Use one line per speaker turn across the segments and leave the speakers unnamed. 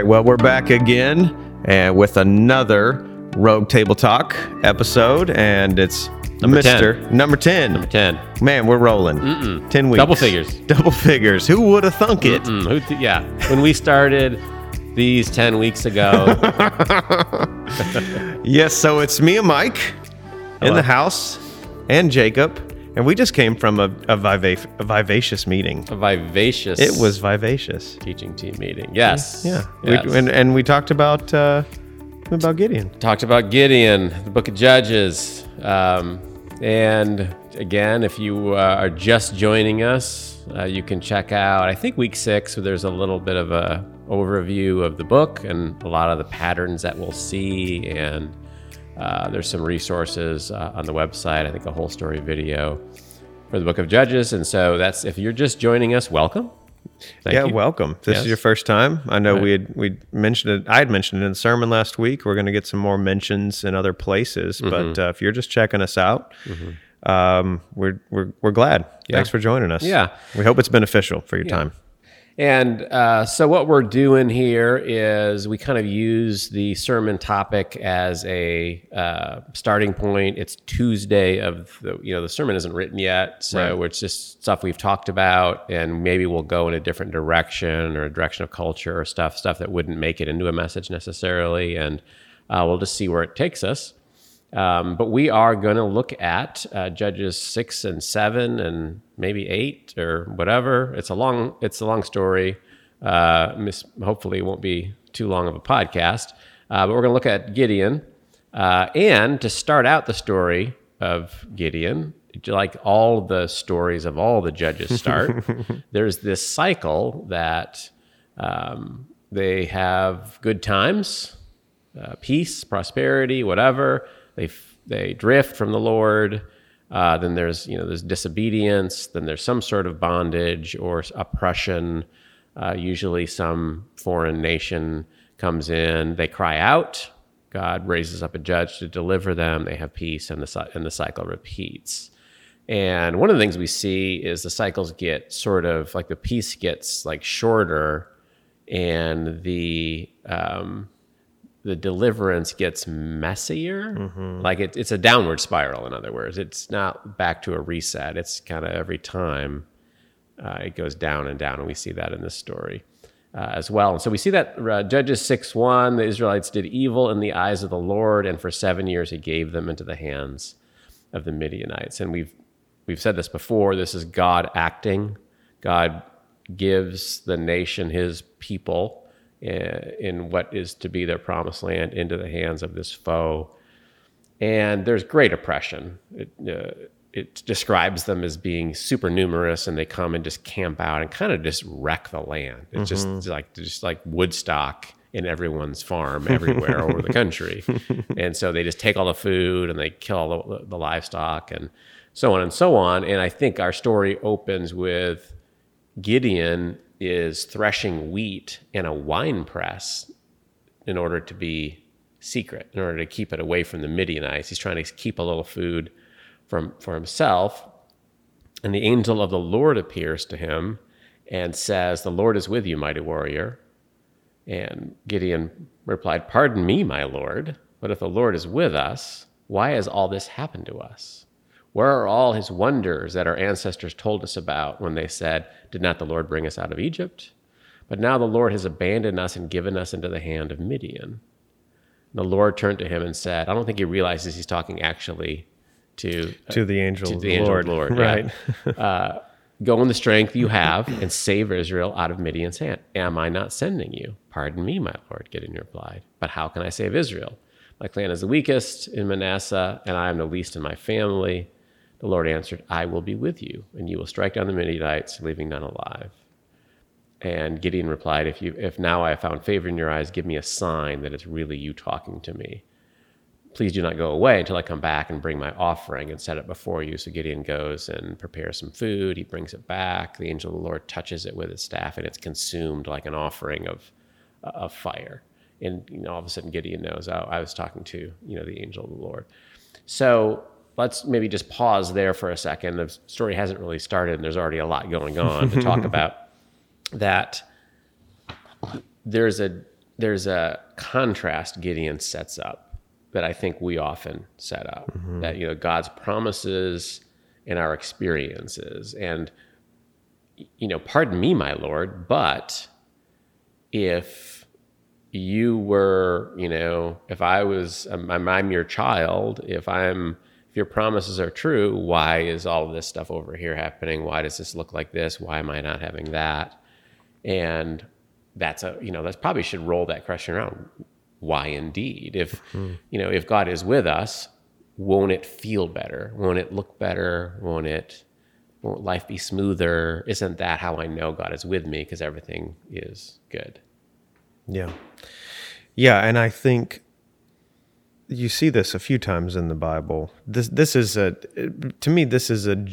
Right, well, we're back again and with another Rogue Table Talk episode, and it's
Number 10.
Mr. Number 10.
Number 10.
Man, we're rolling. 10 weeks.
Double figures.
Double figures. Who would have thunk it?
Who th- yeah. When we started these 10 weeks ago,
Yes, so it's me and Mike in the house and Jacob, and we just came from a, a, viva- a vivacious meeting.
a vivacious
It was vivacious.
teaching team meeting. Yes.
Yeah.
Yes.
We, and, and we talked about uh, about Gideon.
talked about Gideon, the book of Judges. Um, and again, if you uh, are just joining us, uh, you can check out, I think, week six, where there's a little bit of a overview of the book and a lot of the patterns that we'll see. And uh, there's some resources uh, on the website, I think a whole story video for the book of Judges. And so that's, if you're just joining us, welcome. Thank
yeah,
you.
welcome. This
Yes.
is your first time. I know we had we mentioned it. I had mentioned it in the sermon last week. We're going to get some more mentions in other places.
Mm-hmm.
But uh, if you're just checking us out, um, we're we're we're glad. Thanks for joining us.
Yeah.
we hope it's beneficial for your time.
And uh, so, what we're doing here is we kind of use the sermon topic as a uh, starting point. It's Tuesday of the, you know, the sermon isn't written yet. So, it's just stuff we've talked about, and maybe we'll go in a different direction or a direction of culture or stuff, stuff that wouldn't make it into a message necessarily. And uh, we'll just see where it takes us. Um, but we are going to look at uh, Judges six and seven and maybe eight or whatever. It's a long it's a long story. Uh, miss, hopefully, it won't be too long of a podcast. Uh, but we're going to look at Gideon, uh, and to start out the story of Gideon, like all the stories of all the judges start, there's this cycle that um, they have good times uh, peace, prosperity, whatever. They f- they drift from the Lord. Uh, then there's you know there's disobedience. Then there's some sort of bondage or oppression. Uh, usually, some foreign nation comes in. They cry out. God raises up a judge to deliver them. They have peace, and the and the cycle repeats. And one of the things we see is the cycles get sort of like the peace gets like shorter, and the um, the deliverance gets messier. Like it, it's a downward spiral. In other words, it's not back to a reset. It's kind of every time uh, it goes down and down, and we see that in this story uh, as well. And so we see that uh, Judges six one, the Israelites did evil in the eyes of the Lord, and for seven years He gave them into the hands of the Midianites. And we've we've said this before. This is God acting. God gives the nation, His people, in what is to be their promised land, into the hands of this foe. And there's great oppression. It, uh, it describes them as being super numerous, and they come and just camp out and kind of just wreck the land. It's just like just like Woodstock in everyone's farm everywhere over the country. And so they just take all the food and they kill all the, the livestock and so on and so on. And I think our story opens with Gideon is threshing wheat in a wine press in order to be secret, in order to keep it away from the Midianites. He's trying to keep a little food from for himself. And the angel of the Lord appears to him and says, The Lord is with you, mighty warrior. And Gideon replied, Pardon me, my Lord, but if the Lord is with us, why has all this happened to us? Where are all his wonders that our ancestors told us about when they said, Did not the Lord bring us out of Egypt? But now the Lord has abandoned us and given us into the hand of Midian. The Lord turned to him and said, I don't think he realizes he's talking actually to,
To the angel
to
of
the
the
angel
Lord.
Lord.
Right.
yeah. uh, go in the strength you have and save Israel out of Midian's hand. Am I not sending you? Pardon me, my Lord, Gideon replied. But how can I save Israel? My clan is the weakest in Manasseh, and I am the least in my family. The Lord answered, I will be with you, and you will strike down the Midianites, leaving none alive. And Gideon replied, if, you, if now I have found favor in your eyes, give me a sign that it's really you talking to me. Please do not go away until I come back and bring my offering and set it before you. So Gideon goes and prepares some food. He brings it back. The angel of the Lord touches it with his staff, and it's consumed like an offering of, of fire. And you know, all of a sudden, Gideon knows, oh, I was talking to you know the angel of the Lord. So let's maybe just pause there for a second. The story hasn't really started, and there's already a lot going on to talk about. That there's a there's a contrast Gideon sets up that I think we often set up mm-hmm. that you know God's promises and our experiences and you know pardon me my lord but if you were you know if I was I'm, I'm, I'm your child if I'm if your promises are true why is all of this stuff over here happening? Why does this look like this? Why am I not having that? And that's a you know that's probably should roll that question around. Why indeed? If mm-hmm. you know if god is with us won't it feel better? Won't it look better? Won't it won't life be smoother? Isn't that how i know god is with me? Because everything is good.
Yeah. Yeah, and I think you see this a few times in the Bible. This this is a to me this is a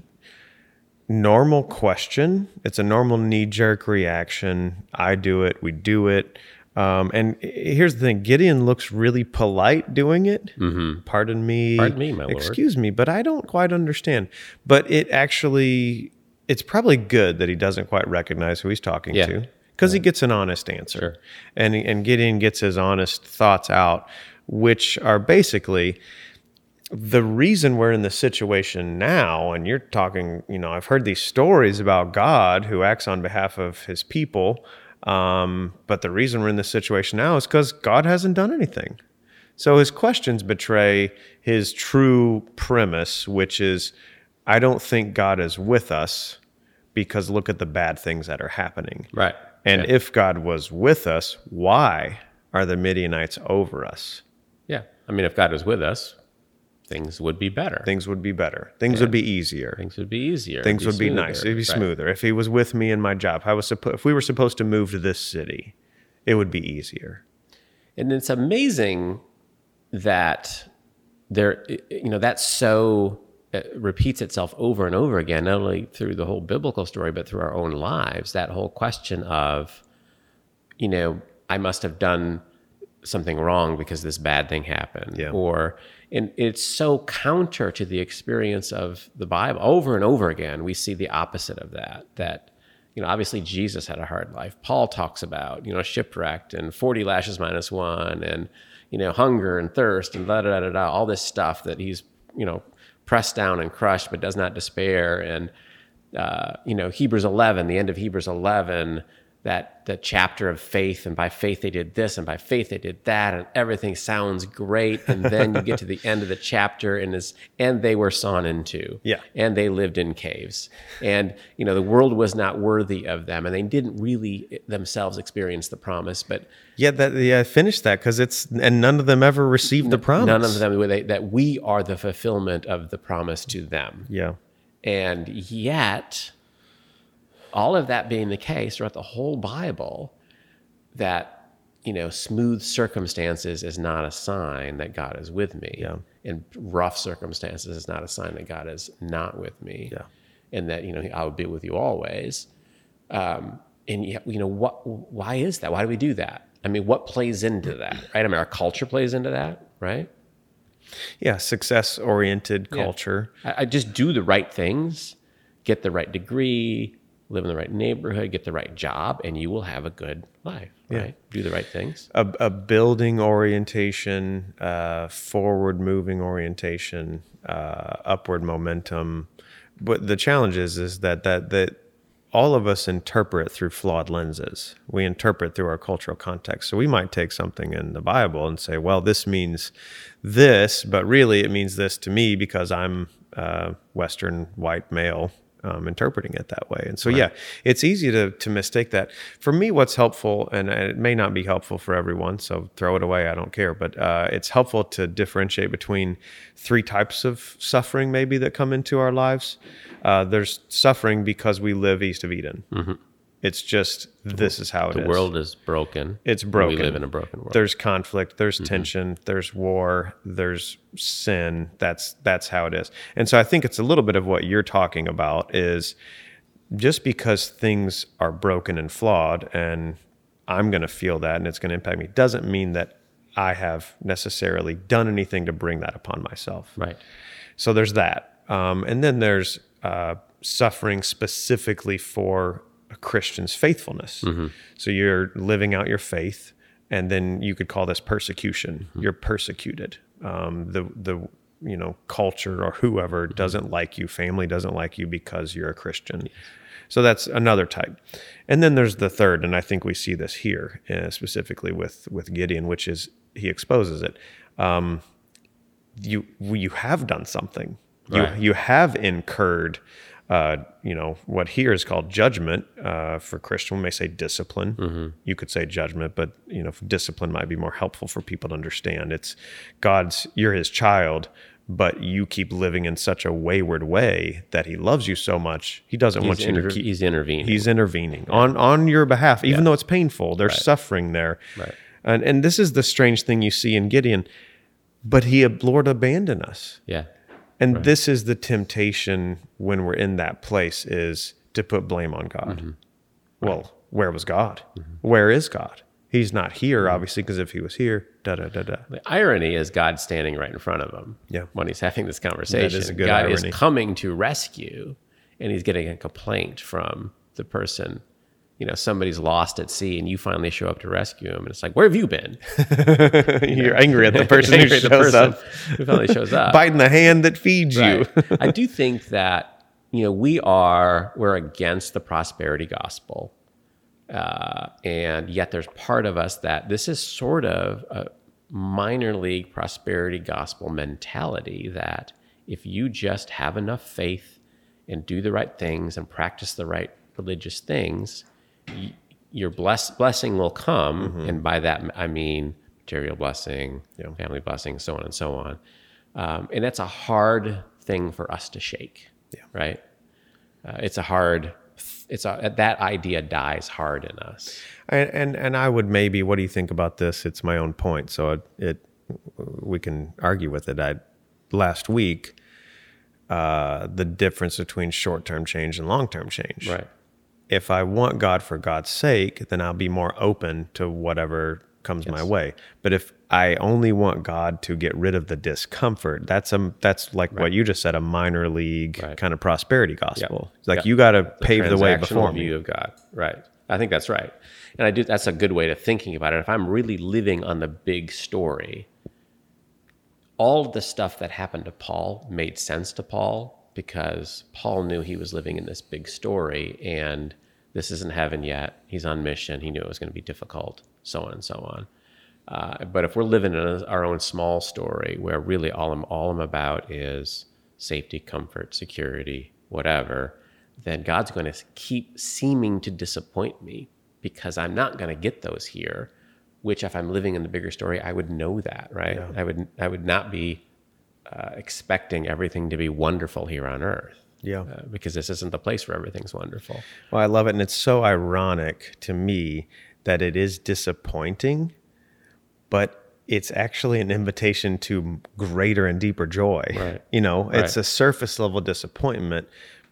normal question. It's a normal knee jerk reaction. I do it, we do it. Um, and here's the thing: Gideon looks really polite doing it. Mm-hmm. Pardon me,
Pardon me, my lord.
excuse me, but I don't quite understand. But it actually, it's probably good that he doesn't quite recognize who he's talking
Yeah.
to because he gets an honest answer,
Sure.
and and Gideon gets his honest thoughts out, which are basically the reason we're in the situation now, and you're talking, you know, I've heard these stories about God who acts on behalf of his people. Um, but the reason we're in this situation now is because God hasn't done anything. So his questions betray his true premise, which is I don't think God is with us because look at the bad things that are happening.
right
And if God was with us, why are the Midianites over us?
Yeah i mean if god was with us things would be better
Things would be better. Things would be easier.
things would be easier
Things
it'd
would be
smoother.
nice. It'd be
Right.
smoother. If he was with me in my job, I was suppo- if we were supposed to move to this city, it would be easier.
and it's amazing that there you know that so uh, repeats itself over and over again not only through the whole biblical story but through our own lives that whole question of you know i must have done something wrong because this bad thing happened.
Yeah.
or and it's so counter to the experience of the bible. Over and over again we see the opposite of that that you know obviously jesus had a hard life. Paul talks about you know shipwrecked and 40 lashes minus one and you know hunger and thirst and da da da da, all this stuff that he's you know pressed down and crushed but does not despair. And uh, you know Hebrews 11, the end of Hebrews 11, that the chapter of faith, and by faith they did this, and by faith they did that, and everything sounds great, and then you get to the end of the chapter, and is and they were sawn into,
Yeah.
and they lived in caves, and you know the world was not worthy of them, and they didn't really themselves experience the promise, but
Yeah, that yeah, finish that because it's and none of them ever received the promise.
none of them they, that we are the fulfillment of the promise to them.
Yeah.
And yet, all of that being the case throughout the whole Bible, that, you know, smooth circumstances is not a sign that God is with me.
Yeah.
And rough circumstances is not a sign that God is not with me.
Yeah.
And that, you know, I will be with you always. Um, and, yet, you know, what, why is that? Why do we do that? I mean, what plays into that, right? I mean, our culture plays into that, right?
Yeah, success oriented
Yeah.
culture.
I, I just do the right things, get the right degree, live in the right neighborhood, get the right job, and you will have a good life. Right? Do the right things.
a, a building orientation, uh, forward moving orientation, uh, upward momentum. But the challenge is, is that, that, that all of us interpret through flawed lenses. We interpret through our cultural context. So we might take something in the Bible and say, well, this means this, but really it means this to me because I'm a Western white male um, interpreting it that way. And so, yeah, it's easy to, to mistake that. For me, what's helpful, and it may not be helpful for everyone, so throw it away, I don't care, but uh, it's helpful to differentiate between three types of suffering maybe that come into our lives. Uh, there's suffering because we live east of Eden. It's just, this is how it is.
The world is broken.
It's broken.
We live in a broken world.
There's conflict, there's tension, there's war, there's sin. That's that's how it is. And so I think it's a little bit of what you're talking about is just because things are broken and flawed and I'm going to feel that and it's going to impact me doesn't mean that I have necessarily done anything to bring that upon myself.
right.
So there's that. Um, and then there's uh, suffering specifically for a Christian's faithfulness. So you're living out your faith. and then you could call this persecution. You're persecuted. Um, the the you know culture or whoever doesn't like you, family doesn't like you because you're a Christian. So that's another type. And then there's the third, and I think we see this here uh, specifically with with Gideon, which is he exposes it. Um, you you have done something. You you have incurred. Uh, you know what here is called judgment uh, for Christian. We may say discipline. You could say judgment, but you know discipline might be more helpful for people to understand. It's God's. You're His child, but you keep living in such a wayward way that He loves you so much. He doesn't want
He's,
you
inter-
to keep.
he's intervening.
He's intervening on on your behalf, even though it's painful. There's suffering there,
Right.
and and this is the strange thing you see in Gideon. But he, Lord, abandoned us,
yeah.
And this is the temptation when we're in that place is to put blame on God.
Mm-hmm.
Well, where was God? Where is God? He's not here,
Mm-hmm.
obviously, because if he was here, da da da da.
The irony is God standing right in front of him.
Yeah.
When he's having this conversation,
a good
God
irony.
is coming to rescue, and he's getting a complaint from the person. You know, somebody's lost at sea, and you finally show up to rescue him, and it's like, "Where have you been?"
You're angry at the person who shows
the person
up,
who finally shows up.
biting the hand that feeds you.
I do think that you know we are we're against the prosperity gospel, uh, and yet there's part of us that this is sort of a minor league prosperity gospel mentality that if you just have enough faith and do the right things and practice the right religious things, y- your bless, blessing will come, and by that I mean material blessing,
Yeah.
family blessing, so on and so on. Um, and that's a hard thing for us to shake.
Yeah.
Right. Uh, it's a hard. It's a that idea dies hard in us.
And, and and I would maybe. What do you think about this? It's my own point, so it, it we can argue with it. I last week uh, the difference between short term change and long term change.
Right.
If I want God for God's sake, then I'll be more open to whatever comes my way. But if I only want God to get rid of the discomfort, that's a that's like what you just said, a minor league
Right.
kind of prosperity gospel. It's like
Yep.
you got to pave the way before me.
view of God. Right. I think that's right. And I do that's a good way to thinking about it. If I'm really living on the big story, all of the stuff that happened to Paul made sense to Paul because Paul knew he was living in this big story and this isn't heaven yet. He's on mission. He knew it was going to be difficult, so on and so on. Uh, but if we're living in a, our own small story where really all I'm all I'm about is safety, comfort, security, whatever, then God's going to keep seeming to disappoint me because I'm not going to get those here. Which, if I'm living in the bigger story, I would know that, right? I would I would not be uh, expecting everything to be wonderful here on earth.
Yeah.
uh, because this isn't the place where everything's wonderful.
Well, I love it. And it's so ironic to me that it is disappointing, but it's actually an invitation to greater and deeper joy.
Right.
You know, it's
Right.
a surface level disappointment,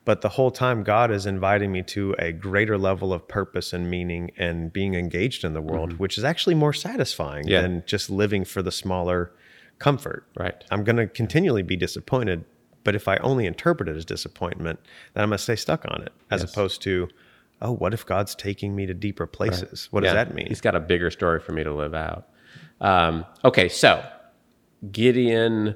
but the whole time God is inviting me to a greater level of purpose and meaning and being engaged in the world, which is actually more satisfying
Mm-hmm. Yeah.
than just living for the smaller comfort.
Right.
I'm going to continually be disappointed, but if I only interpret it as disappointment, then I'm going to stay stuck on it as
Yes.
opposed to, oh, what if God's taking me to deeper places? What does that mean?
He's got a bigger story for me to live out. Um, okay, so Gideon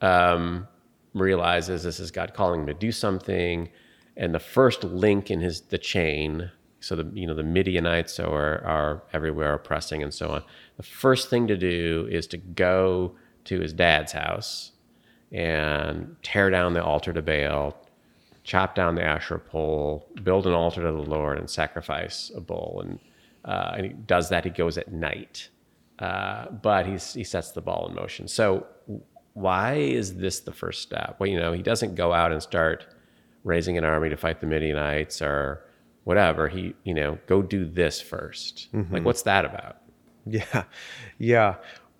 um, realizes this is God calling him to do something, and the first link in his the chain. So the you know the Midianites are are everywhere oppressing and so on. The first thing to do is to go to his dad's house and tear down the altar to Baal, chop down the Asherah pole, build an altar to the Lord, and sacrifice a bull. And, uh, and he does that. He goes at night, uh, but he's, he sets the ball in motion. So why is this the first step? Well, you know, he doesn't go out and start raising an army to fight the Midianites or whatever. He, you know, go do this 1st Like, what's that about?
Yeah, yeah.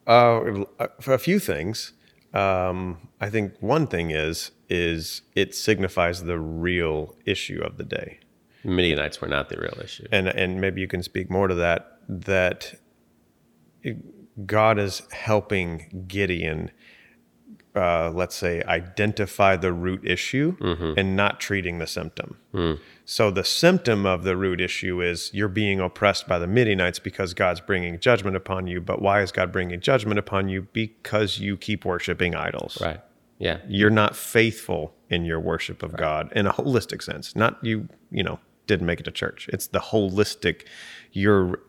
Uh, a few things. Um, I think one thing is is it signifies the real issue of the day,
Midianites were not the real issue.
and and maybe you can speak more to that. That it- God is helping Gideon uh, let's say, identify the root issue and not treating the symptom. So the symptom of the root issue is you're being oppressed by the Midianites because God's bringing judgment upon you. But why is God bringing judgment upon you? Because you keep worshiping idols.
Right. Yeah.
You're not faithful in your worship of God in a holistic sense. Not you, you know, didn't make it to church. It's the holistic. You're,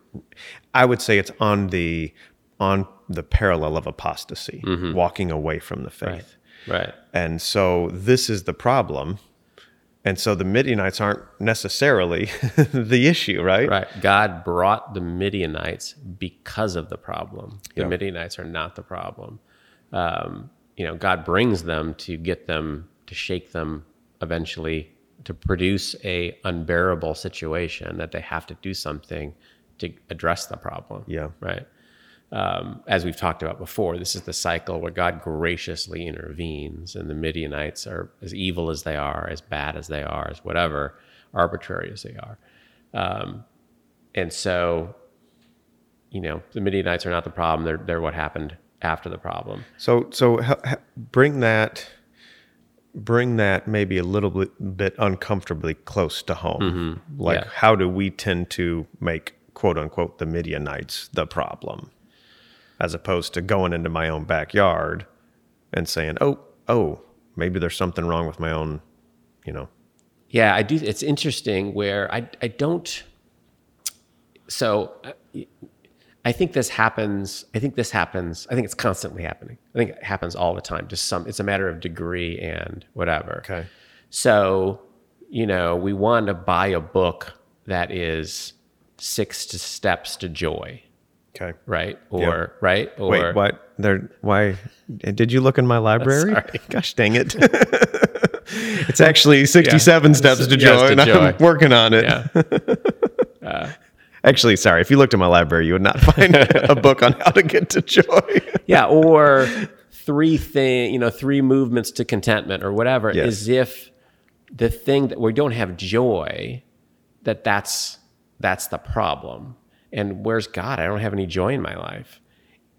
I would say it's on the on the parallel of apostasy, mm-hmm. walking away from the faith.
Right.
And so this is the problem. And so the Midianites aren't necessarily the issue, right?
Right. God brought the Midianites because of the problem. The. Midianites are not the problem. Um, you know, God brings them to get them to shake them eventually to produce a unbearable situation that they have to do something to address the problem.
Yeah.
Right. Um, as we've talked about before, this is the cycle where God graciously intervenes, and the Midianites are as evil as they are, as bad as they are, as whatever, arbitrary as they are. Um, and so, you know, the Midianites are not the problem; they're they're what happened after the problem.
So so h- h- bring that bring that maybe a little bit, bit uncomfortably close to home. Like
Mm-hmm. Yeah.
how do we tend to make quote unquote the Midianites the problem as opposed to going into my own backyard and saying, "Oh, oh, maybe there's something wrong with my own, you know."
Yeah, I do. It's interesting where I I don't. So, uh, I think this happens. I think this happens. I think it's constantly happening. I think it happens all the time. Just some. It's a matter of degree and whatever.
Okay.
So, you know, we want to buy a book that is six to steps to joy,
Okay.
right? Or right? Or
Wait, what? There why did you look in my library? Gosh dang it. it's actually 67 steps to
Yes,
joy
to
and I'm working on it.
Yeah.
Uh, actually, sorry, if you looked in my library, you would not find a book on how to get to joy.
yeah or three thing you know three movements to contentment or whatever
Yes.
as if the thing that we don't have joy that that's that's the problem and where's god? I don't have any joy in my life.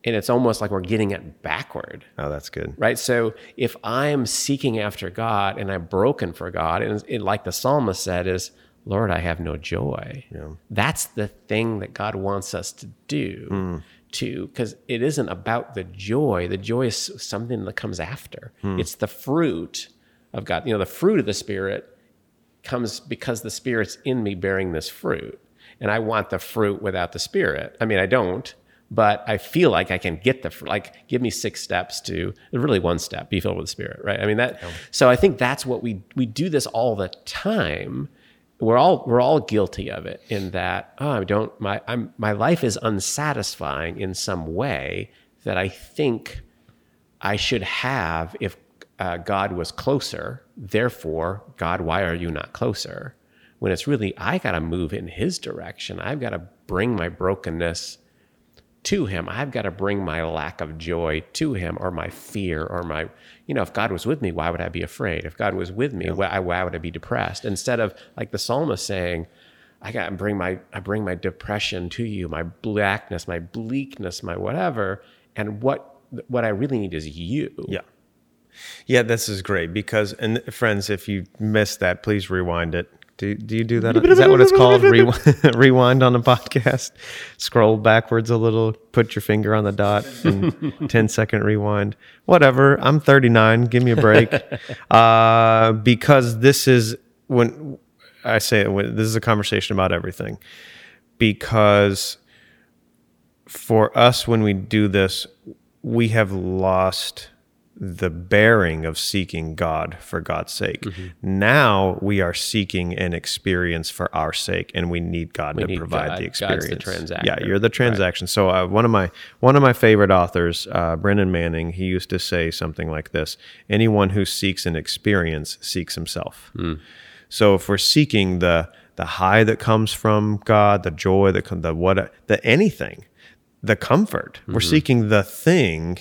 And it's almost like we're getting it backward.
Oh, that's good.
right? So if i'm seeking after god and i'm broken for god and it, like the psalmist said is lord i have no joy. That's the thing that god wants us to do hmm. to because it isn't about the joy. The joy is something that comes after. Hmm. It's the fruit of god. You know the fruit of the spirit comes because the spirit's in me bearing this fruit and i want the fruit without the spirit i mean i don't but i feel like i can get the fr- like give me six steps to really one step be filled with the spirit right i mean that so i think that's what we we do this all the time we're all we're all guilty of it in that oh i don't my i'm my life is unsatisfying in some way that i think I should have if uh, God was closer. Therefore, God, why are you not closer? When it's really, I got to move in His direction. I've got to bring my brokenness to Him. I've got to bring my lack of joy to Him or my fear or my, you know, if God was with me, why would I be afraid? If God was with me, why, why would I be depressed? Instead of like the psalmist saying, I got to bring my I bring my depression to you, my blackness, my bleakness, my whatever. And what what I really need is you.
Yeah. Yeah, this is great because, and friends, if you missed that, please rewind it. Do, do you do that? Is that what it's called? Rewind, rewind on a podcast? Scroll backwards a little, put your finger on the dot, and 10 second rewind. Whatever. I'm 39. Give me a break. uh, because this is when I say it, when, this is a conversation about everything. Because for us, when we do this, we have lost the bearing of seeking God for God's sake.
Mm-hmm.
Now we are seeking an experience for our sake, and we need God to
need
provide
God.
the
the
experience.
transactor.
Yeah, you're the transaction. So uh, one of my one of my favorite authors, uh, Brennan Manning, he used to say something like this: "Anyone who seeks an experience seeks himself."
Hmm.
So if we're seeking the the high that comes from God, the joy that the what, the anything, the comfort,
Mm-hmm.
we're seeking the thing,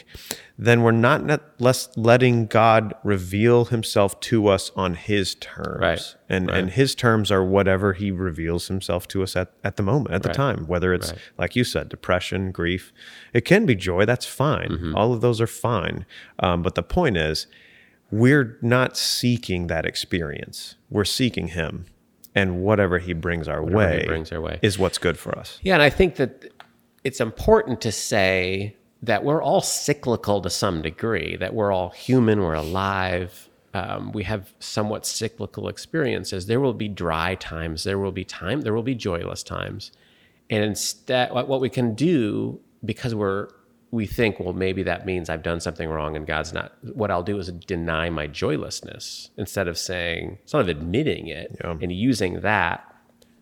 then we're not net less letting God reveal himself to us on his terms.
Right,
And
right.
and his terms are whatever he reveals himself to us at, at the moment, at the time, whether it's
right.
like you said, depression, grief. It can be joy, that's fine.
Mm-hmm.
All of those are fine. Um, but the point is, we're not seeking that experience. We're seeking him. And whatever he brings our
he
way
brings our way.
is what's good for us.
Yeah, and I think that it's important to say that we're all cyclical to some degree, that we're all human, we're alive. Um, we have somewhat cyclical experiences. There will be dry times, there will be time, there will be joyless times. And instead, what we can do, because we're we think, well, maybe that means I've done something wrong and God's not. What I'll do is deny my joylessness instead of saying, instead of admitting it
Yeah.
and using that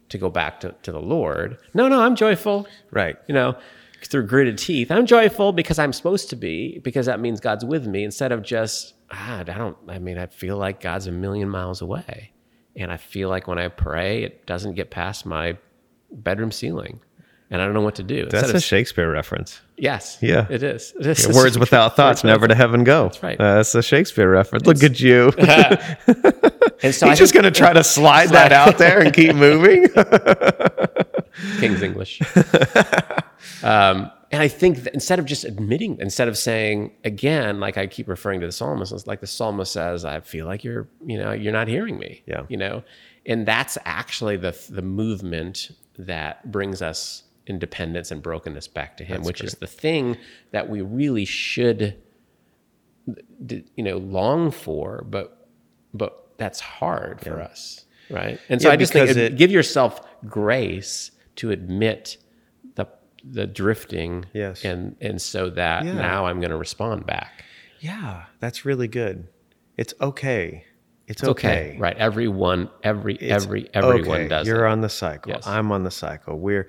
to go back to, to the Lord. No, no, I'm joyful.
Right.
You know, through gritted teeth. I'm joyful because I'm supposed to be, because that means God's with me instead of just, ah, I don't, I mean, I feel like God's a million miles away. And I feel like when I pray, it doesn't get past my bedroom ceiling. And I don't know what to do.
That's
Instead
a
of-
Shakespeare reference.
yes.
Yeah.
It is. It is.
Yeah, words without thoughts,
Words
never to heaven go. That's
right.
Uh, that's a Shakespeare reference. Look at you.
And so
He's just going to try to slide that out there and keep moving.
King's English. um, and I think that instead of just admitting, instead of saying again, like I keep referring to the psalmist, it's like the psalmist says, "I feel like you're, you know, you're not hearing me."
Yeah.
You know, and that's actually the the movement that brings us independence and brokenness back to Him, which is the thing that we really should, you know, long for, but but that's hard for us, right? And so
Yeah,
I just think it- give yourself grace to admit the the drifting
Yes.
and and so that
Yeah.
now I'm going to respond back.
yeah, that's really good. It's okay. It's,
Okay.
okay.
Right. Everyone every
It's
every everyone
okay.
does
You're
it.
on the cycle.
Yes.
I'm on the cycle. We're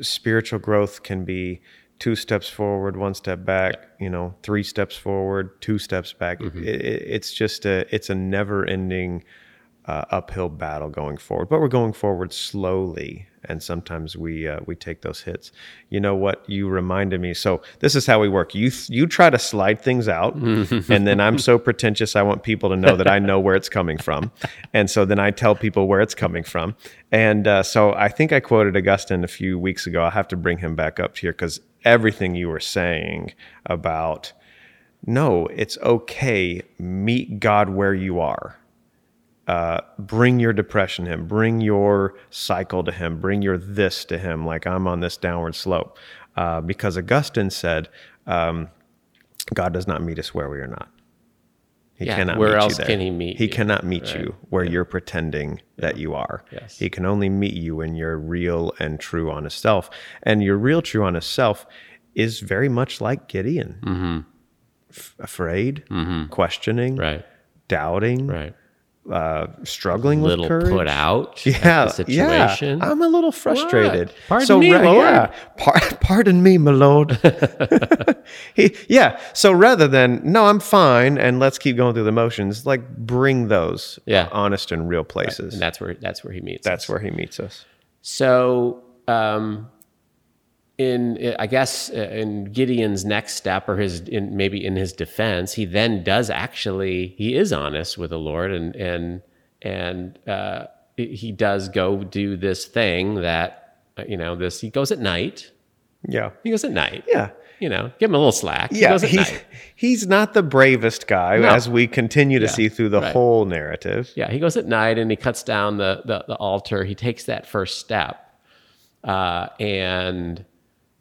spiritual growth can be two steps forward, one step back. You know, three steps forward, two steps back.
Mm-hmm.
It, it, it's just a it's a never ending uh, uphill battle going forward. But we're going forward slowly, and sometimes we uh, we take those hits. You know what? You reminded me. So this is how we work. You you try to slide things out, and then I'm so pretentious. I want people to know that I know where it's coming from, and so then I tell people where it's coming from. And uh, so I think I quoted Augustine a few weeks ago. I'll have to bring him back up here because everything you were saying about no, it's okay. Meet God where you are. Uh, bring your depression to Him. Bring your cycle to Him. Bring your this to Him. Like I'm on this downward slope. Uh, because Augustine said, um, God does not meet us where we are not. He
Yeah,
cannot
where
meet
else
you there.
can he meet
He
you?
cannot meet you where you're pretending that you are.
Yes.
He can only meet you in your real and true honest self. And your real true honest self is very much like Gideon. F- afraid, questioning,
Mm-hmm. right.
doubting,
Right.
Uh, struggling
Little
with courage.
put out.
Yeah,
situation.
yeah. I'm a little frustrated.
Pardon me,
ra-
lord.
Yeah, par- pardon me, my lord. he, yeah. So rather than no, I'm fine, and let's keep going through the motions. Like bring those,
Yeah.
honest and real places.
and that's where that's where he meets.
That's
us.
where he meets us.
So, um, in I guess uh, in Gideon's next step, or his in maybe in his defense, he then does actually he is honest with the Lord, and and and uh, he does go do this thing that uh, you know this. He goes at night.
Yeah,
He goes at night.
yeah.
You know, give him a little slack.
Yeah,
at
he's, he's not the bravest guy,
No.
as we continue to see through the
right.
whole narrative.
Yeah, he goes at night and he cuts down the the, the altar. He takes that first step, uh, and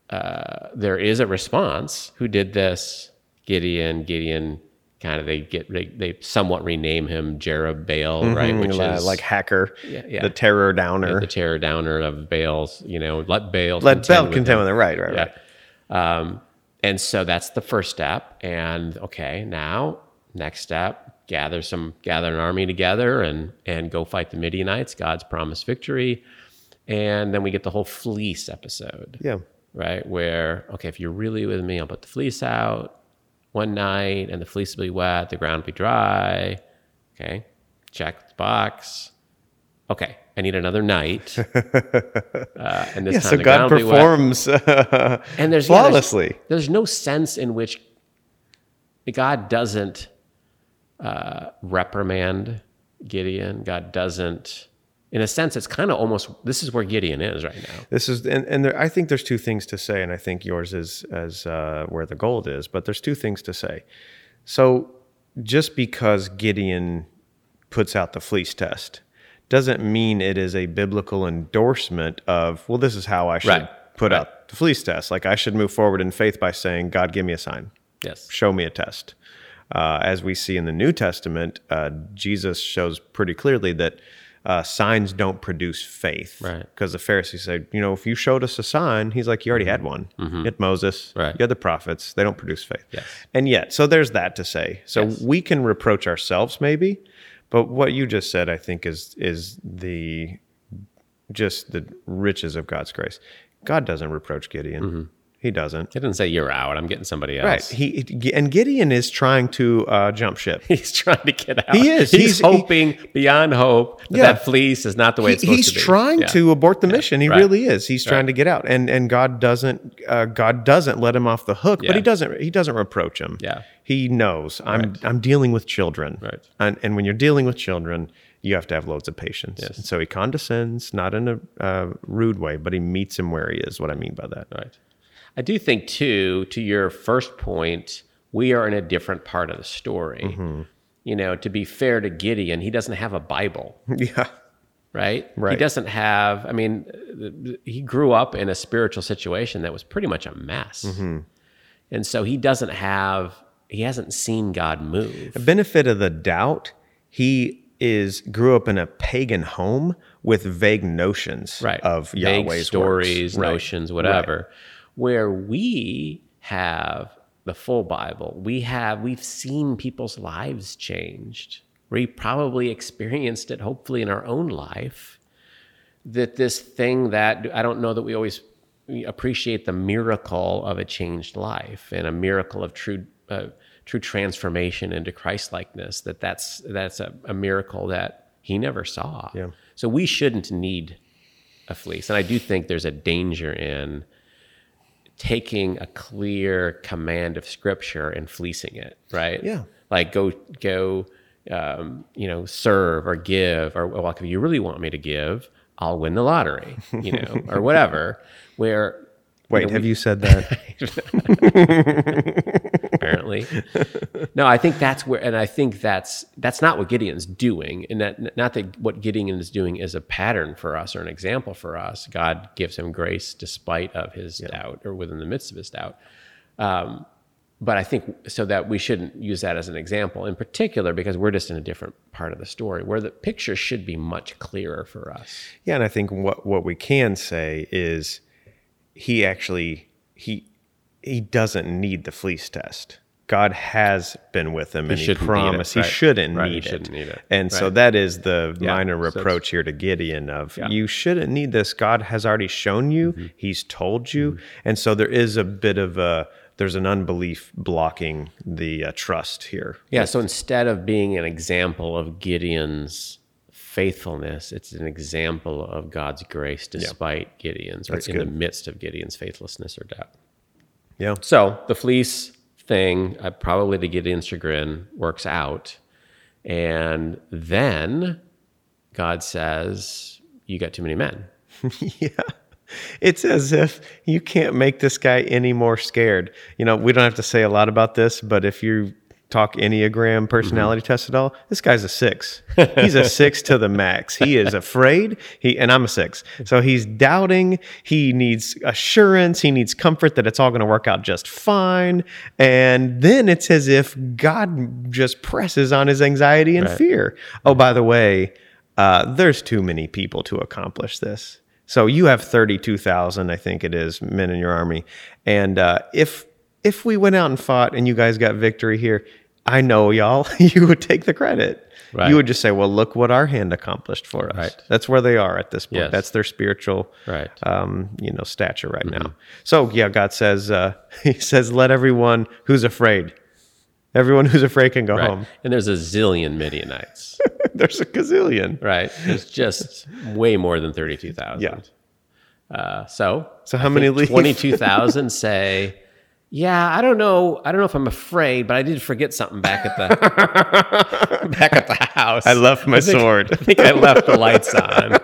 uh, there is a response. Who did this? Gideon. Gideon. Kind of they get they, they somewhat rename him Jerubbaal, right? Which
Uh,
is
like hacker,
yeah.
the terror downer.
the terror downer of Baal's. You know, let Baal
Let
contend
Baal
with
contend
him.
with it. Right, right,
Yeah.
right.
Um, and so that's the first step. And okay, now next step, gather some gather an army together and and go fight the Midianites, God's promised victory. And then we get the whole fleece episode.
Yeah.
Right? Where, okay, if you're really with me, I'll put the fleece out one night and the fleece will be wet, the ground will be dry. Okay. Check the box. okay, I need another night. uh, and this
Yeah,
time
so
the
God
ground will be wet.
performs uh,
and there's yeah, there's-
flawlessly.
there's, no sense in which God doesn't uh, reprimand Gideon. God doesn't, in a sense, it's kind of almost this is where Gideon is right now.
This is, and, and there, I think there's two things to say, and I think yours is as uh, where the gold is. But there's two things to say. So just because Gideon puts out the fleece test doesn't mean it is a biblical endorsement of well, this is how I should
Right.
put
Right.
out the fleece test. Like I should move forward in faith by saying, God, give me a sign.
Yes.
show me a test. Uh, as we see in the New Testament, uh, Jesus shows pretty clearly that uh, signs don't produce faith.
Right.
Because the Pharisees said, you know, if you showed us a sign, he's like, you already had one. You had Moses.
Mm-hmm. Right.
You had the prophets. They don't produce faith.
Yes.
And yet, so there's that to say. So
Yes.
we can reproach ourselves maybe, but what you just said, I think, is is the just the riches of God's grace. God doesn't reproach Gideon.
Mm-hmm.
He doesn't.
He didn't say you're out. I'm getting somebody else.
Right. He and Gideon is trying to uh, jump ship.
He's trying to get out.
He is.
He's,
He's-
hoping beyond hope that
Yeah.
that fleece is not the way
He-
it's supposed
he's
to be.
trying
Yeah.
to abort the mission. He
Right.
really is. He's trying to get out, and and God doesn't. Uh, God doesn't let him off the hook, but he doesn't. He doesn't reproach him.
Yeah.
He knows I'm I'm dealing with children.
Right.
And and when you're dealing with children, you have to have loads of patience.
Yes.
And so he condescends, not in a uh, rude way, but he meets him where he is. What I mean by that.
Right. I do think too, to your first point, we are in a different part of the story.
Mm-hmm.
You know, to be fair to Gideon, he doesn't have a Bible,
Yeah.
right?
Right.
He doesn't have. I mean, he grew up in a spiritual situation that was pretty much a mess,
Mm-hmm.
and so he doesn't have. He hasn't seen God move.
benefit of the doubt, he is grew up in a pagan home with vague notions
right
of
Vague
Yahweh's
stories
works. Right.
notions whatever where we have the full bible. We have we've seen people's lives changed. We probably experienced it hopefully in our own life that this thing that i don't know that we always appreciate the miracle of a changed life and a miracle of true uh, true transformation into christ-likeness that that's that's a, a miracle that he never saw.
Yeah.
so we shouldn't need a fleece. And i do think there's a danger in taking a clear command of scripture and fleecing it right
Yeah.
like go go um, you know serve or give or well if you really want me to give i'll win the lottery you know or whatever where
Wait, have you said that?
apparently. no, I think that's where, and I think that's that's not what Gideon's doing, and that not that what Gideon is doing is a pattern for us or an example for us. God gives him grace despite of his doubt or within the midst of his doubt. Um, but I think so that we shouldn't use that as an example in particular because we're just in a different part of the story where the picture should be much clearer for us.
yeah, and I think what what we can say is he actually he he doesn't need the fleece test. God has been with him, and he
shouldn't need
he shouldn't
Right, he
need
shouldn't
it.
need it.
And so that is the
Yeah,
minor
so
reproach here to Gideon of
Yeah. Mm-hmm.
you shouldn't need this. God has already shown you. He's told you, and so there is a bit of a there's an unbelief blocking the uh, trust here.
Yeah, so instead of being an example of Gideon's faithfulness, it's an example of God's grace despite Gideon's or
That's
in the midst of Gideon's faithlessness or doubt.
Yeah.
So the fleece thing, uh, probably to get chagrin, works out. And then God says, You got too many men.
Yeah. It's as if you can't make this guy any more scared. You know, we don't have to say a lot about this, but if you talk Enneagram personality test at all, this guy's a six. He's a six to the max. He is afraid. He and I'm a six. So he's doubting. He needs assurance. He needs comfort that it's all going to work out just fine. And then it's as if God just presses on his anxiety and fear. Oh, by the way, uh, there's too many people to accomplish this. So you have 32,000, I think it is, men in your army. And uh, if if we went out and fought and you guys got victory here, I know y'all, you would take the credit.
Right.
You would just say, "Well, look what our hand accomplished for us."
Right.
That's where they are at this point.
Yes.
That's their spiritual,
Right.
um, you know, stature right now. So yeah, God says, uh, He says, "Let everyone who's afraid, everyone who's afraid can go
Right.
home."
And there's a zillion Midianites.
There's a gazillion.
right? There's just way more than thirty-two thousand.
Yeah.
Uh, so
So how many leave?
twenty-two thousand say, "Yeah, I don't know. I don't know if I'm afraid, but I did forget something back at the back at the house.
I left my
think-
sword.
I think I left the lights on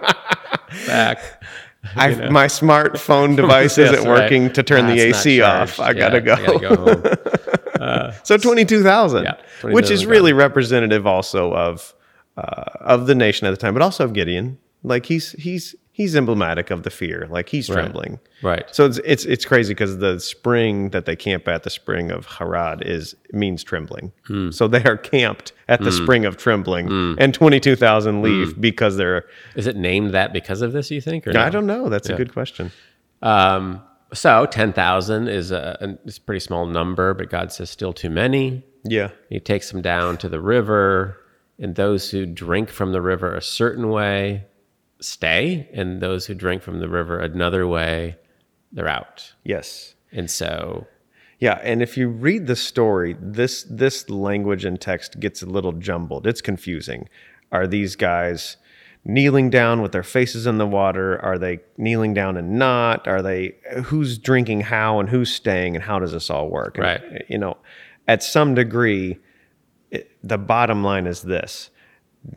back.
I, My smartphone device isn't
right.
working to turn the AC off. I gotta go.
I gotta go home.
So twenty-two thousand,
Yeah,
which is
22,000
really representative also of uh, of the nation at the time, but also of Gideon. Like he's he's he's emblematic of the fear. Like he's trembling.
Right.
So it's it's it's crazy because the spring that they camp at, the spring of Harod, is means trembling.
Hmm.
So they are camped at the spring of trembling, and twenty-two thousand leave
Hmm.
because they're.
Is it named that because of this? You think? Or no?
I don't know. That's a good question.
Um, so ten thousand is a, a pretty small number, but God says still too many.
Yeah.
He takes them down to the river, and those who drink from the river a certain way stay, and those who drink from the river another way, they're out.
Yes.
And so,
Yeah, and if you read the story, this this language and text gets a little jumbled. It's confusing. Are these guys kneeling down with their faces in the water? Are they kneeling down and not? Are they who's drinking how and who's staying and how does this all work? And,
Right.
you know, at some degree, it, the bottom line is this: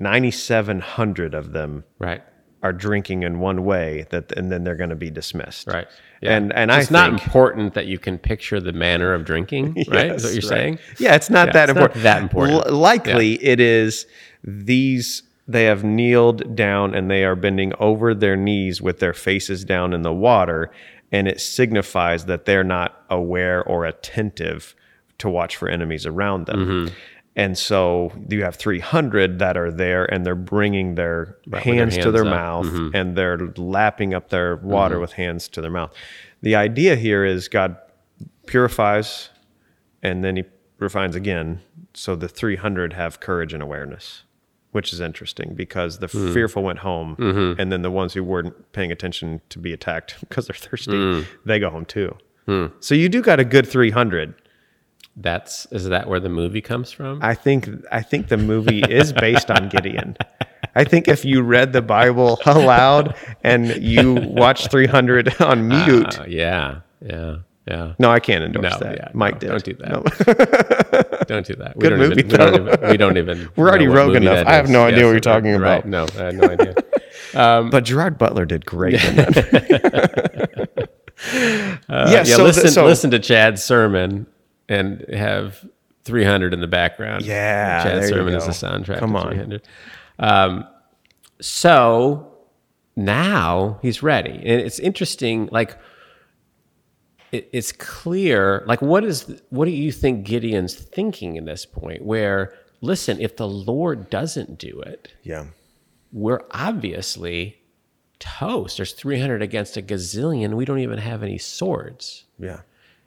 ninety-seven hundred of them
right,
are drinking in one way that, and then they're going to be dismissed.
right,
And and
it's
I
not
think,
important that you can picture the manner of drinking, right? is what you're
right.
saying?
Yeah, it's not
Yeah,
that
it's not
important.
that important.
L- likely it is these they have kneeled down and they are bending over their knees with their faces down in the water and it signifies that they're not aware or attentive to watch for enemies around them.
Mm-hmm.
And so you have 300 that are there and they're bringing their
their
hands to their
up.
mouth
Mm-hmm.
and they're lapping up their water with hands to their mouth. The idea here is God purifies and then he refines again. So the 300 have courage and awareness, which is interesting because the
Hmm.
fearful went home,
Mm-hmm.
and then the ones who weren't paying attention to be attacked because they're thirsty,
Hmm.
they go home too. So you do got a good 300.
That's is that where the movie comes from?
I think I think the movie is based on Gideon. I think if you read the Bible aloud and you watch 300 on mute,
Uh, yeah, yeah, yeah.
no, I can't endorse
No,
that.
yeah,
Mike
no,
did.
don't do that.
No.
Don't do that. We
Good
don't
movie,
even, we, don't
though.
even, we don't even.
We're already
what
rogue enough. I have no idea what
Yes,
you're talking
right.
about.
No, I have no idea.
but Gerard Butler did great in that.
Uh,
yeah,
yeah,
so,
listen,
th- so
listen to Chad's sermon and have 300 in the background.
Yeah, you
sermon is the soundtrack.
Come on.
Um, so now he's ready, and it's interesting. Like it, it's clear. Like what is what do you think Gideon's thinking in this point? Where listen, if the Lord doesn't do it,
yeah,
we're obviously toast. There's 300 against a gazillion. We don't even have any swords.
yeah,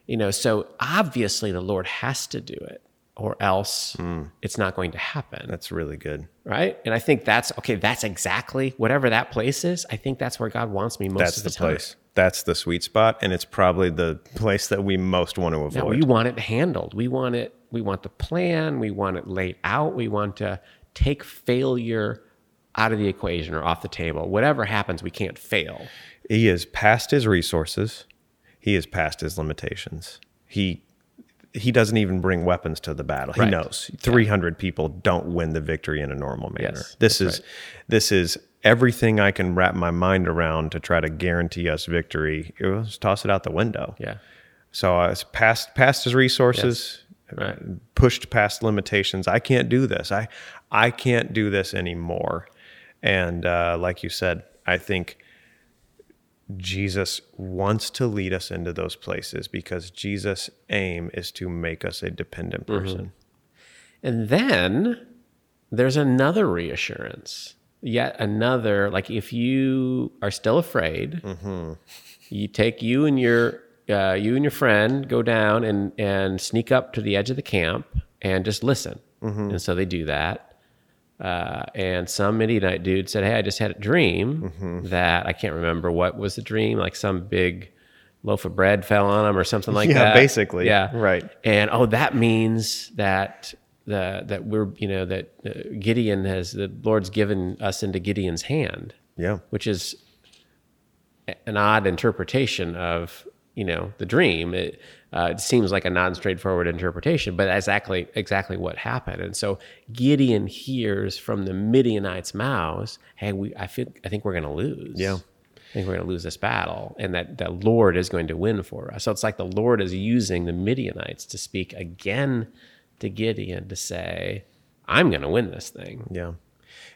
You know, so obviously the Lord has to do it or else hmm. it's not going to happen.
that's really good.
right? And I think that's okay, that's exactly whatever that place is. I think that's where God wants me most
That's
of
the
the, time.
place. That's the sweet spot, and it's probably the place that we most want to
Now,
avoid.
we want it handled. We want it we want the plan, we want it laid out. We want to take failure out of the equation or off the table. Whatever happens, we can't fail.
he is past his resources. He is past his limitations. He he doesn't even bring weapons to the battle. He
Right.
knows 300 people don't win the victory in a normal manner.
Yes,
this is this is everything I can wrap my mind around to try to guarantee us victory. Let's toss it out the window.
Yeah.
So uh, it's past past his resources,
Right.
pushed past limitations. I can't do this. I I can't do this anymore. And uh, like you said, I think Jesus wants to lead us into those places because Jesus' aim is to make us a dependent mm-hmm. person.
And then there's another reassurance. Yet another, like if you are still afraid, mm-hmm. you take you and your uh, you and your friend go down and and sneak up to the edge of the camp and just listen. Mm-hmm. And so they do that. Uh, and some Midianite dude said, "Hey, I just had a dream that I can't remember what was the dream. Like some big loaf of bread fell on him or something like
Yeah,
that.
basically.
Yeah,
Right.
and oh, that means that the that we're you know that uh, Gideon has the Lord's given us into Gideon's hand,
Yeah.
which is an odd interpretation of you know the dream. It, uh, it seems like a non-straightforward interpretation, but that's exactly exactly what happened. And so Gideon hears from the Midianites' mouths, "Hey, we I feel I think we're going to lose."
Yeah.
I think we're going to lose this battle, and that the Lord is going to win for us. So it's like the Lord is using the Midianites to speak again to Gideon to say, "I'm going to win this thing."
Yeah.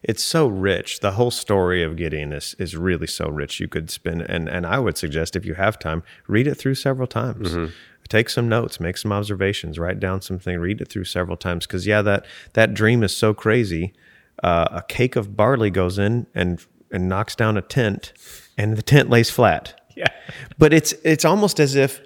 It's so rich. The whole story of Gideon is, is really so rich. You could spend, and, and I would suggest if you have time, read it through several times. Take some notes, make some observations, write down something, read it through several times. Because, yeah, that, that dream is so crazy. Uh, a cake of barley goes in and, and knocks down a tent, and the tent lays flat.
Yeah.
But it's it's almost as if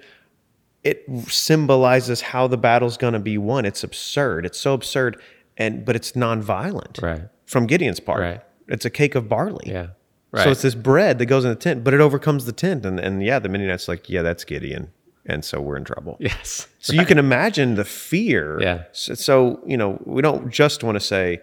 it symbolizes how the battle's going to be won. It's absurd. It's so absurd, and but it's nonviolent.
Right.
From Gideon's part,
Right.
it's a cake of barley.
Yeah. Right.
So it's this bread that goes in the tent, but it overcomes the tent, and and yeah, the Midianites like, yeah, that's Gideon, and so we're in trouble.
yes.
So you can imagine the fear.
Yeah.
So, so, you know, we don't just want to say,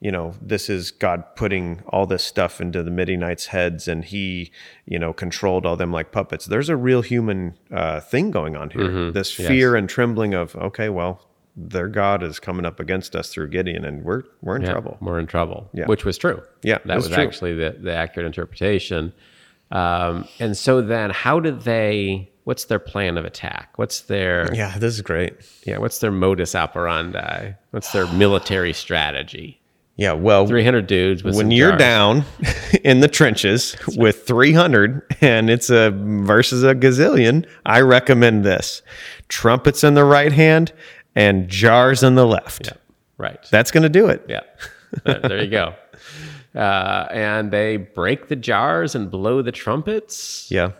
you know, this is God putting all this stuff into the Midianites' heads, and He, you know, controlled all them like puppets. There's a real human uh, thing going on here. This
Yes.
fear and trembling of, okay, well, their God is coming up against us through Gideon, and we're we're in
Yeah,
trouble.
We're in trouble.
Yeah.
Which was true.
Yeah,
That was
true.
actually the, the accurate interpretation. Um, and so then how did they what's their plan of attack? What's their
Yeah, this is great.
yeah, what's their modus operandi? What's their military strategy?
Yeah, well,
300 dudes with
when you're
jars.
down in the trenches with 300 and it's a versus a gazillion, I recommend this: trumpets in the right hand and jars in the left.
Right.
That's going to do it.
Yeah. there, there you go. Uh, and they break the jars and blow the trumpets.
Yeah,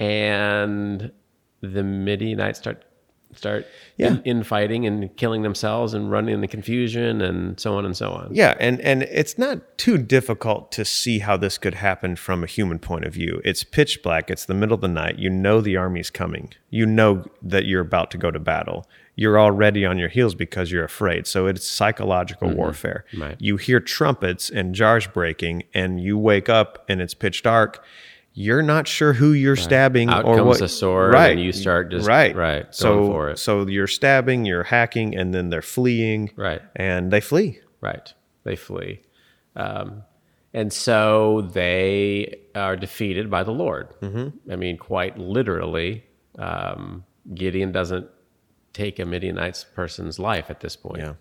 and the Midianites start start
Yeah.
in, infighting and killing themselves and running in the confusion and so on and so on.
yeah, and and it's not too difficult to see how this could happen from a human point of view. It's pitch black. It's the middle of the night. You know the army's coming. You know that you're about to go to battle. You're already on your heels because you're afraid. So it's psychological mm-hmm. warfare.
Right.
You hear trumpets and jars breaking, and you wake up and it's pitch dark. You're not sure who you're stabbing
Out
or
comes
what.
a sword
right?
and you start just-
right,
right, going
So
for it.
so you're stabbing, you're hacking, and then they're fleeing,
Right.
And they flee.
Right. They flee. Um, and so they are defeated by the Lord. Mm-hmm. I mean, quite literally, um, Gideon doesn't take a Midianite person's life at this point.
Yeah.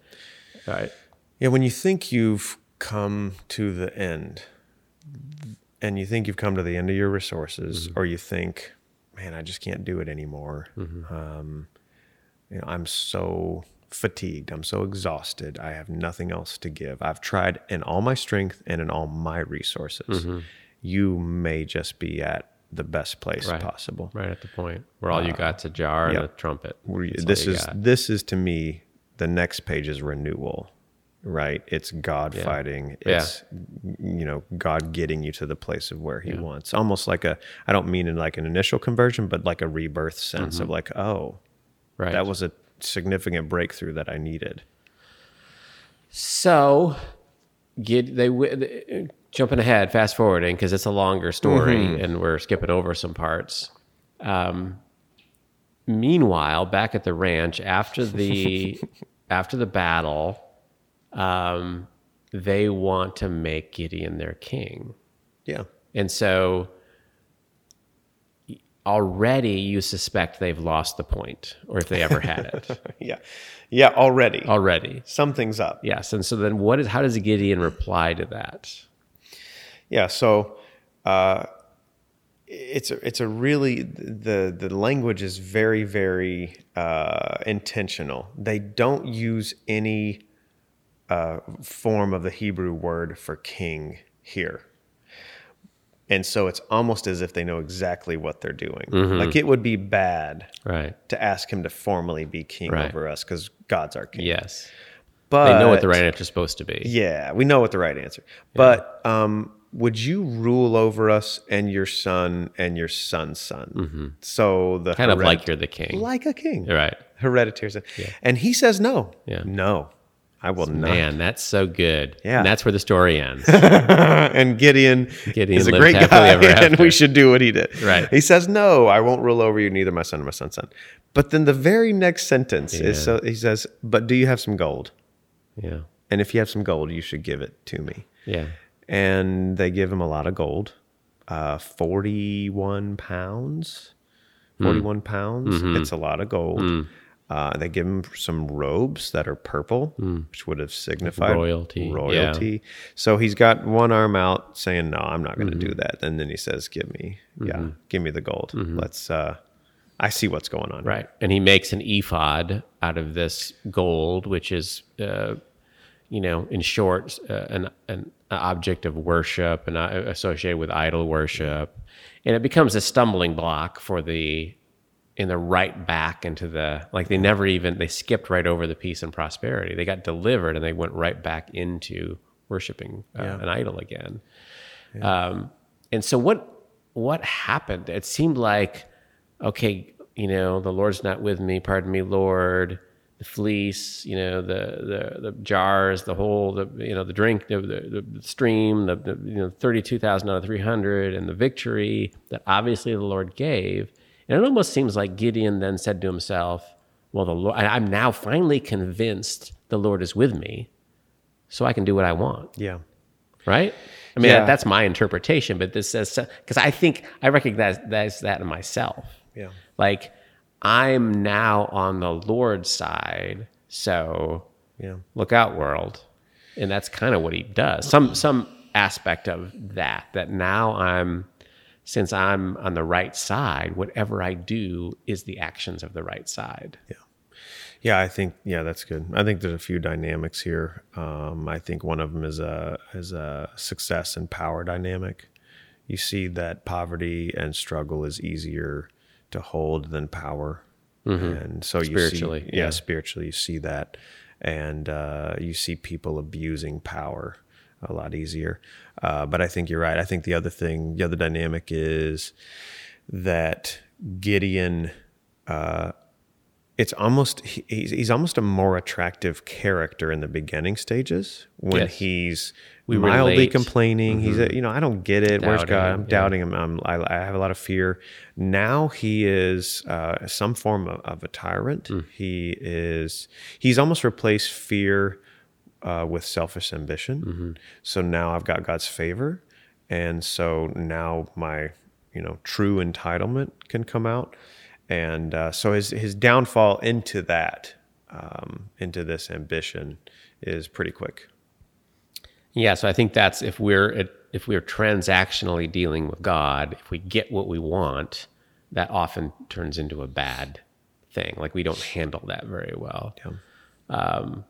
Right.
Yeah, when you think you've come to the end and you think you've come to the end of your resources,
Mm-hmm.
or you think, man, I just can't do it anymore. Um, you know, I'm so fatigued. I'm so exhausted. I have nothing else to give. I've tried in all my strength and in all my resources. You may just be at the best place
Mm-hmm. Right.
possible.
Right at the point where all you got's a jar
yeah.
and a trumpet. That's
this is
got.
this is to me the next page is renewal right it's god fighting
Yeah.
it's you know god getting you to the place of where he wants almost like a i don't mean in like an initial conversion but like a rebirth sense of like oh
Mm-hmm. right.
that was a significant breakthrough that i needed
So, get they wi- jumping ahead, fast forwarding because it's a longer story
Mm-hmm.
and we're skipping over some parts. Um, meanwhile, back at the ranch after the after the battle, um, they want to make Gideon their king,
yeah
and so already you suspect they've lost the point, or if they ever had it
yeah yeah already
already.
something's up
Yes, and so then what is how does Gideon reply to that?
Yeah, so uh, it's a, it's a really the the language is very very uh, intentional. They don't use any uh, form of the Hebrew word for king here, and so it's almost as if they know exactly what they're doing. Like it would be bad
Right.
to ask him to formally be king
Right.
over us because God's our king.
Yes.
but
They know what the right answer is supposed to be.
yeah, we know what the right answer. But um, would you rule over us and your son and your son's son? So the
Mm-hmm. Kind of like you're the king.
like a king,
Right.
hereditary son. And he says no.
Yeah.
No, I will not.
Man, that's so good.
Yeah.
And that's where the story ends.
and Gideon,
Gideon
is a great guy,
ever
and we should do what he did.
Right.
He says, "No, I won't rule over you, neither my son nor my son's son." But then the very next sentence is so he says, "But do you have some gold?
yeah.
And if you have some gold, you should give it to me."
Yeah.
And they give him a lot of gold, uh, forty-one pounds.
Hmm.
41 pounds.
Mm-hmm.
It's a lot of gold. Uh, they give him some robes that are purple, which would have signified
Hmm. Royalty, yeah.
Royalty. So he's got one arm out saying, "No, I'm not going to
Mm-hmm.
do that." And then he says, "Give me, yeah, give me the gold. Let's. uh I see what's going on."
Mm-hmm. Right. And he makes an ephod out of this gold, which is, uh, you know, in short, uh, an, an object of worship and uh, associated with idol worship. And it becomes a stumbling block for the, in the right back into the, like they never even, they skipped right over the peace and prosperity. They got delivered and they went right back into worshiping uh, an idol again. Um, and so what what happened? It seemed like, okay, you know, the Lord's not with me. Pardon me, Lord. The fleece, you know, the the, the jars, the whole, the you know, the drink, the, the, the stream, the, the you know, thirty two thousand out of three hundred, and the victory that obviously the Lord gave. And it almost seems like Gideon then said to himself, "Well, the Lord, I'm now finally convinced the Lord is with me, so I can do what I want."
Yeah.
right? I mean,
Yeah.
that, that's my interpretation, but this says because I think I recognize that's that in myself.
Yeah.
Like I'm now on the Lord's side, so
Yeah.
look out, world, and that's kind of what he does. Some some aspect of that that now I'm since I'm on the right side, whatever I do is the actions of the right side.
Yeah, Yeah, I think yeah, that's good. I think there's a few dynamics here. Um, I think one of them is a is a success and power dynamic. You see that poverty and struggle is easier to hold than power, and so you
Mm-hmm.
See, yeah,
yeah.
spiritually, you see that, and uh, you see people abusing power a lot easier. Uh, but I think you're right. I think the other thing, the other dynamic is that Gideon uh, it's almost he's, he's almost a more attractive character in the beginning stages when
Yes.
he's
We
mildly
relate.
complaining. He's a, you know I don't get it. Where's God? I'm
yeah.
doubting him. I'm, I, I have a lot of fear. Now he is uh, some form of, of a tyrant. He is he's almost replaced fear uh, with selfish ambition. So now I've got God's favor, and so now my you know true entitlement can come out, and uh, so his his downfall into that um, into this ambition is pretty quick.
Yeah, so I think that's if we're if we're transactionally dealing with God, if we get what we want, that often turns into a bad thing. Like we don't handle that very well. Um,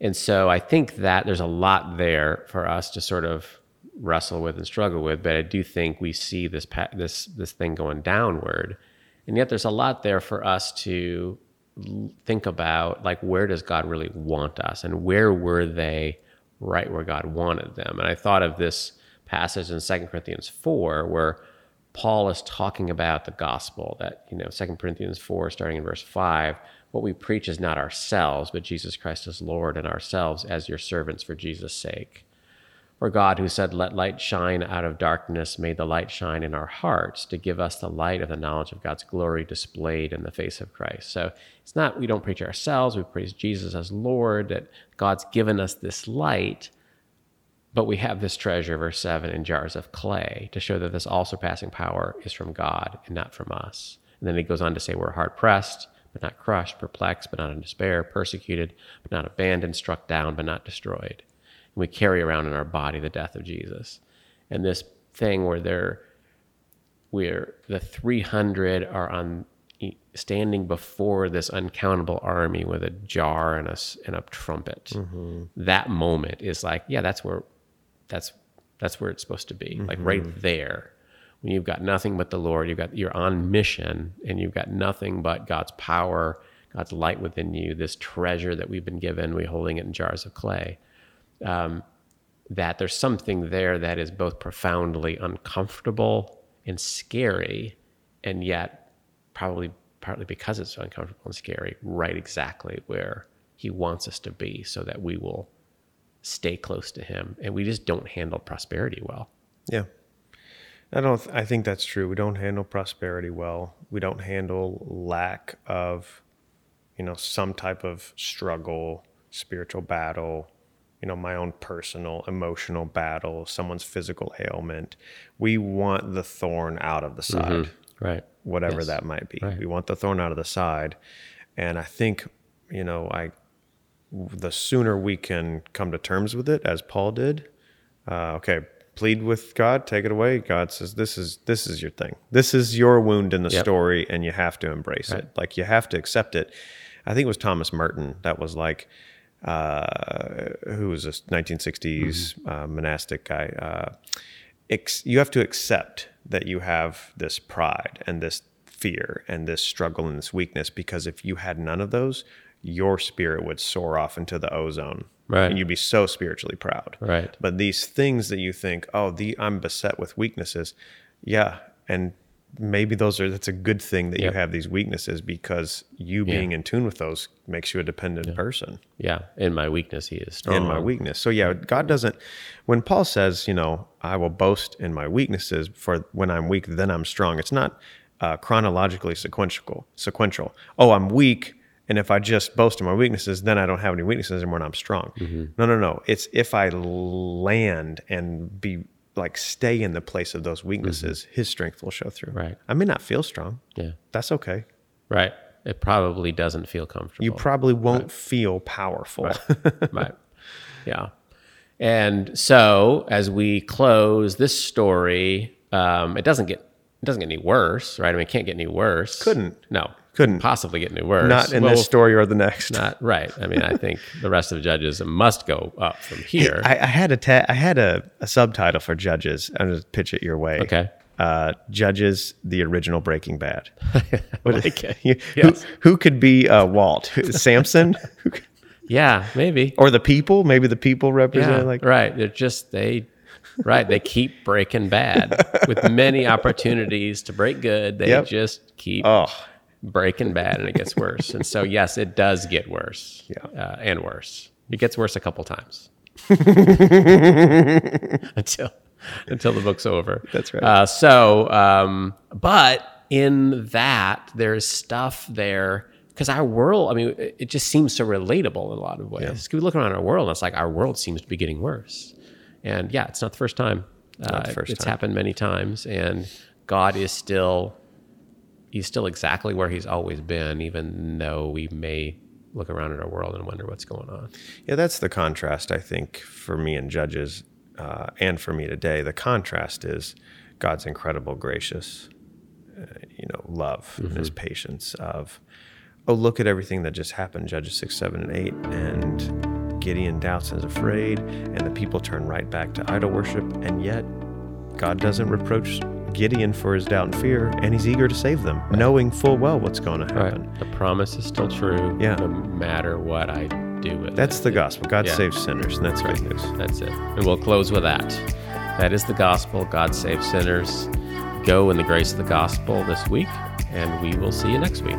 and so I think that there's a lot there for us to sort of wrestle with and struggle with. But I do think we see this pa- this this thing going downward, and yet there's a lot there for us to think about, like where does God really want us, and where were they right where God wanted them? And I thought of this passage in 2 Corinthians four where Paul is talking about the gospel that, you know, 2 Corinthians 4, starting in verse 5, what we preach is not ourselves, but Jesus Christ as Lord, and ourselves as your servants for Jesus' sake. For God, who said, Let light shine out of darkness, made the light shine in our hearts to give us the light of the knowledge of God's glory displayed in the face of Christ. So it's not, we don't preach ourselves, we praise Jesus as Lord, that God's given us this light but we have this treasure, verse 7, in jars of clay to show that this all surpassing power is from God and not from us. And then he goes on to say, We're hard pressed, but not crushed, perplexed, but not in despair, persecuted, but not abandoned, struck down, but not destroyed. And we carry around in our body the death of Jesus. And this thing where they're, where the 300 are on standing before this uncountable army with a jar and a, and a trumpet. Mm-hmm. That moment is like yeah that's where that's that's where it's supposed to be. Like right mm-hmm. there when you've got nothing but the lord you've got you're on mission and you've got nothing but god's power god's light within you this treasure that we've been given we're holding it in jars of clay um, that there's something there that is both profoundly uncomfortable and scary, and yet probably partly because it's so uncomfortable and scary, right exactly where he wants us to be so that we will stay close to him and we just don't handle prosperity well.
Yeah. I don't I think that's true. We don't handle prosperity well. We don't handle lack of you know some type of struggle, spiritual battle, you know, my own personal emotional battle, someone's physical ailment. We want the thorn out of the side.
Mm-hmm. Right.
Whatever
Yes.
that might be.
Right.
We want the thorn out of the side. And I think, you know, I the sooner we can come to terms with it as Paul did, uh, okay, plead with God, take it away. God says, "This is this is your thing. This is your wound in the
Yep.
story, and you have to embrace it. Like you have to accept it." I think it was Thomas Merton that was like, uh, who was a 1960s uh, monastic guy. Uh, ex- you have to accept that you have this pride and this fear and this struggle and this weakness because if you had none of those, your spirit would soar off into the ozone.
Right.
And you'd be so spiritually proud.
Right.
But these things that you think, oh, the I'm beset with weaknesses, yeah, and maybe those are that's a good thing that
Yep.
you have these weaknesses because you being in tune with those makes you a dependent person
Yeah. In my weakness, he is strong.
in my weakness. So yeah, God doesn't. When Paul says, you know, I will boast in my weaknesses, for when I'm weak, then I'm strong. It's not uh, chronologically sequential. Sequential. Oh, I'm weak, and if I just boast in my weaknesses, then I don't have any weaknesses anymore, and I'm strong.
Mm-hmm.
No, no, no. It's if I land and be like stay in the place of those weaknesses, His strength will show through.
Mm-hmm. Right.
I may not feel strong.
Yeah.
That's okay.
Right. It probably doesn't feel comfortable.
You probably won't feel powerful.
right. Yeah. And so as we close this story, um, it doesn't get it doesn't get any worse, right? I mean, it can't get any worse.
Couldn't.
No.
Couldn't.
possibly get any worse.
Not in
Well,
this story or the next.
Not right. I mean, I think the rest of the judges must go up from here.
I, I had a ta- I had a, a subtitle for Judges. I'm going to pitch it your way.
Okay.
Uh, Judges, the original Breaking Bad.
it.
You-
Yes.
who, who could be uh, Walt? Samson?
Yeah, maybe.
or the people? Maybe the people represent
Yeah,
like
right. They're just they right. They keep breaking bad with many opportunities to break good. They
Yep.
just keep
oh
breaking bad, and it gets worse. and so, yes, it does get worse.
Yeah.
uh, and worse. It gets worse a couple times until until the book's over.
That's right.
Uh, so, um, but in that, there's stuff there because our world. I mean, it, just seems so relatable in a lot of ways. 'Cause We look around our world, and it's like our world seems to be getting worse. And yeah, it's not the first time. Uh,
the first
it's
time.
happened many times, and God is still he's still exactly where he's always been, even though we may look around at our world and wonder what's going on.
Yeah, that's the contrast, I think, for me and Judges uh, and for me today. The contrast is God's incredible, gracious, uh, you know, love and his patience of, oh, look at everything that just happened, Judges 6, 7, and 8. And Gideon doubts and is afraid, and the people turn right back to idol worship. And yet, God doesn't reproach Gideon for his doubt and fear, and he's eager to save them, knowing full well what's going to happen.
The promise is still true,
Yeah.
no matter what I do with
That's
it.
the gospel. God
Yeah.
saves sinners, and that's good news.
That's it. And we'll close with that. That is the gospel. God saves sinners. Go in the grace of the gospel this week, and we will see you next week.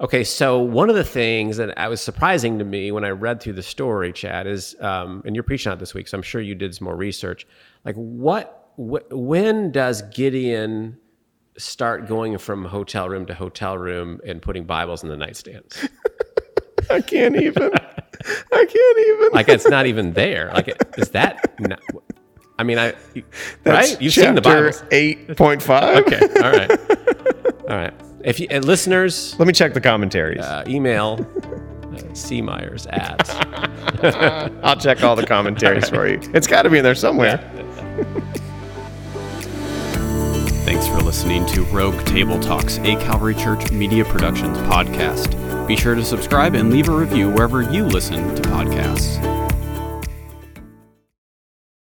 Okay, so one of the things that I was surprising to me when I read through the story, Chad, is, um, and you're preaching on it this week, so I'm sure you did some more research. Like, what, wh- when does Gideon start going from hotel room to hotel room and putting Bibles in the nightstands?
I can't even. I can't even.
like it's not even there. Like is that? Not, I mean, I
That's
right? You've seen the Bible.
eight point five.
Okay, all right, all right. If you and listeners,
Let me check the commentaries.
uh, email uh, C Myers at
I'll check all the commentaries for you. It's got to be in there somewhere.
Thanks for listening to Rogue Table Talks, a Calvary Church Media Productions podcast. Be sure to subscribe and leave a review wherever you listen to podcasts.